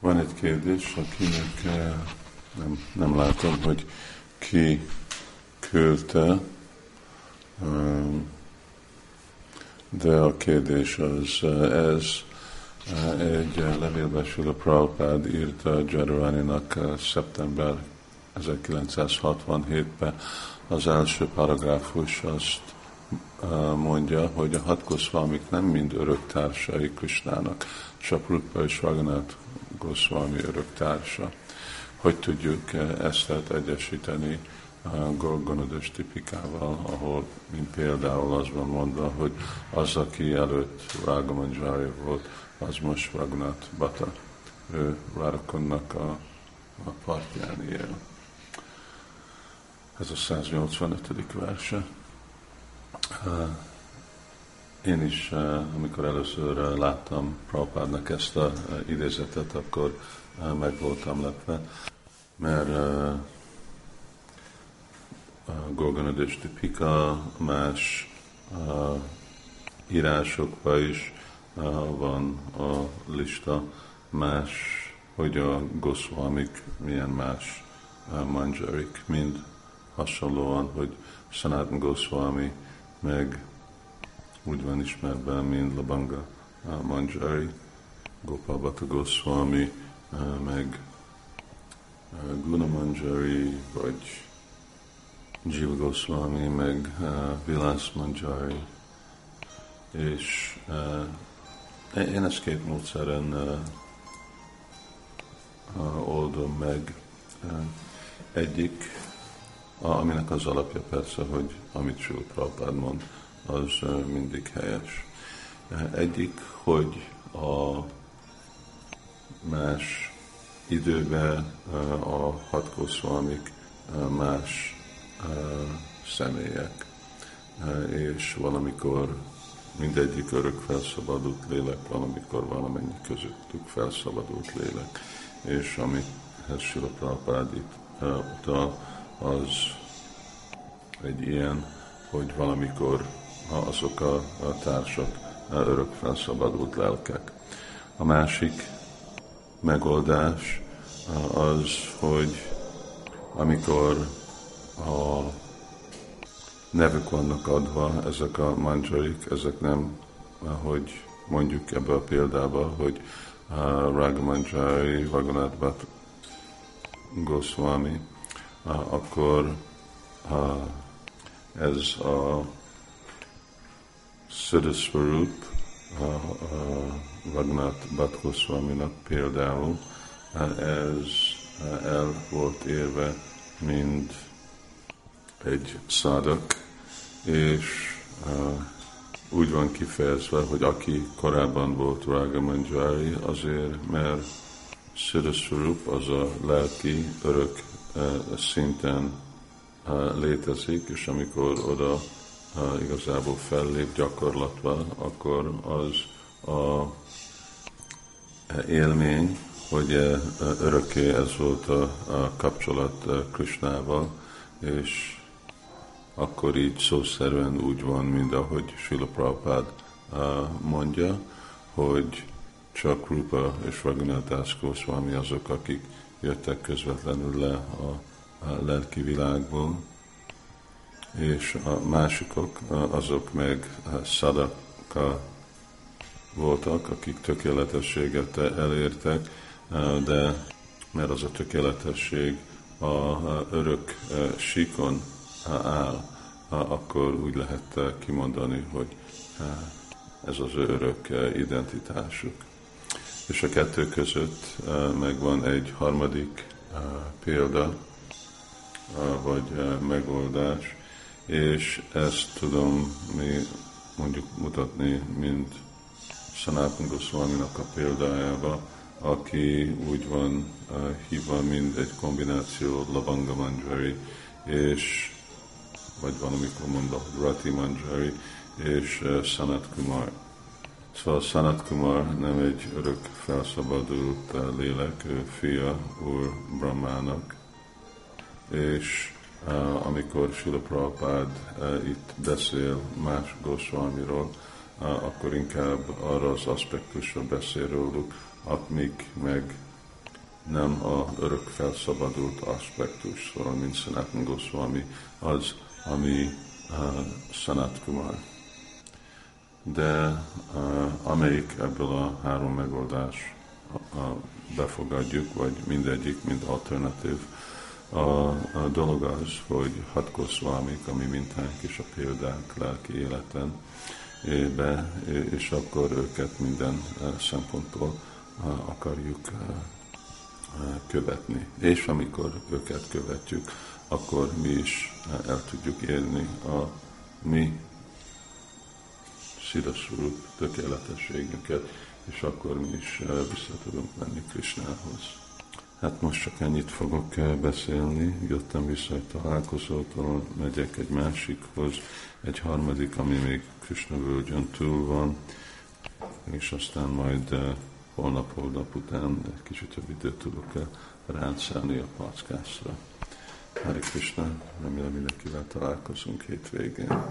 Van egy kérdés, akinek eh, nem, nem látom, hogy ki küldte, um, de a kérdés az eh, ez. Eh, egy levélbe Sula Prabhupád írta Gyaruraninak szeptember 1967-ben az első paragráfus azt mondja, hogy a hat Goswamik nem mind örök társai Krisnának, Saprutpa és Raganát Goswami örök társa. Hogy tudjuk ezt lehet egyesíteni a Gorgonodös tipikával, ahol, mint például az van mondva, hogy az, aki előtt Ragamanjari volt, az most Ragnat Bata. Ő Rárakonnak a, a partján él. Ez a 185. verse. Én is, amikor először láttam Prabhupádnak ezt a idézetet, akkor meg voltam lepve, mert Gorgonadés Tipika más írásokban is van a lista, más, hogy a Goswamik milyen más manjarik, mind hasonlóan, hogy Sanatan Goswami meg úgy van ismerve, mint Labanga Manjari, Gopal Bhatta Goswami, meg Guna Manjari, vagy Jiva Goswami, meg Vilas Manjari. És én ezt két módszeren oldom meg. Egyik aminek az alapja persze, hogy amit Sül Prabhupád mond, az mindig helyes. Egyik, hogy a más időben a hat más személyek, és valamikor mindegyik örök felszabadult lélek, valamikor valamennyi közöttük felszabadult lélek. És amit Sula Prabhupád itt utal, az egy ilyen, hogy valamikor azok a, a társak örök felszabadult lelkek. A másik megoldás az, hogy amikor a nevük vannak adva, ezek a manjarik, ezek nem, hogy mondjuk ebbe a példába, hogy Ragamanjari, Vagonatbat Goswami, akkor ez a Siddhaswarup, Vagnat Bhatkoswaminak például, ez el volt érve, mint egy szádak, és úgy van kifejezve, hogy aki korábban volt Ragamanjari, azért, mert Siddhaswarup az a lelki örök szinten létezik, és amikor oda igazából fellép gyakorlatba, akkor az a élmény, hogy örökké ez volt a, kapcsolat Krisnával, és akkor így szószerűen úgy van, mint ahogy Srila Prabhupád mondja, hogy csak Rupa és Raghunath Goswami azok, akik jöttek közvetlenül le a lelki világból, és a másikok, azok meg szadaka voltak, akik tökéletességet elértek, de mert az a tökéletesség a örök síkon áll, akkor úgy lehet kimondani, hogy ez az örök identitásuk. És a kettő között megvan egy harmadik példa, vagy megoldás, és ezt tudom mi mondjuk mutatni, mint Sanatan Goswami-nak a példájába, aki úgy van hívva, mint egy kombináció Lavanga Manjari, és vagy valamikor mondva, hogy Rati Manjari, és Sanat Kumar. Szóval Sanat Kumar nem egy örök felszabadult lélek, ő fia Úr Brahmának, és uh, amikor Sula Prabhupád itt beszél más Goswamiról, akkor inkább arra az aspektusra beszél róluk, amik meg nem a örök felszabadult aspektus, szóval mint Sanatan Goswami, az, ami uh, Sanat Kumar. De amelyik ebből a három megoldás befogadjuk, vagy mindegyik, mind alternatív, a, a dolog az, hogy hat Goswamik, ami mintánk és a példák lelki életen, be, és akkor őket minden szempontból akarjuk követni. És amikor őket követjük, akkor mi is el tudjuk érni a mi szidaszúrú tökéletességünket, és akkor mi is vissza tudunk menni Krisnához. Hát most csak ennyit fogok beszélni, jöttem vissza egy találkozótól, megyek egy másikhoz, egy harmadik, ami még Krishna völgyön túl van, és aztán majd holnap, holnap után egy kicsit több időt tudok ráncálni a packászra. Hari Krishna, remélem mindenkivel találkozunk hétvégén.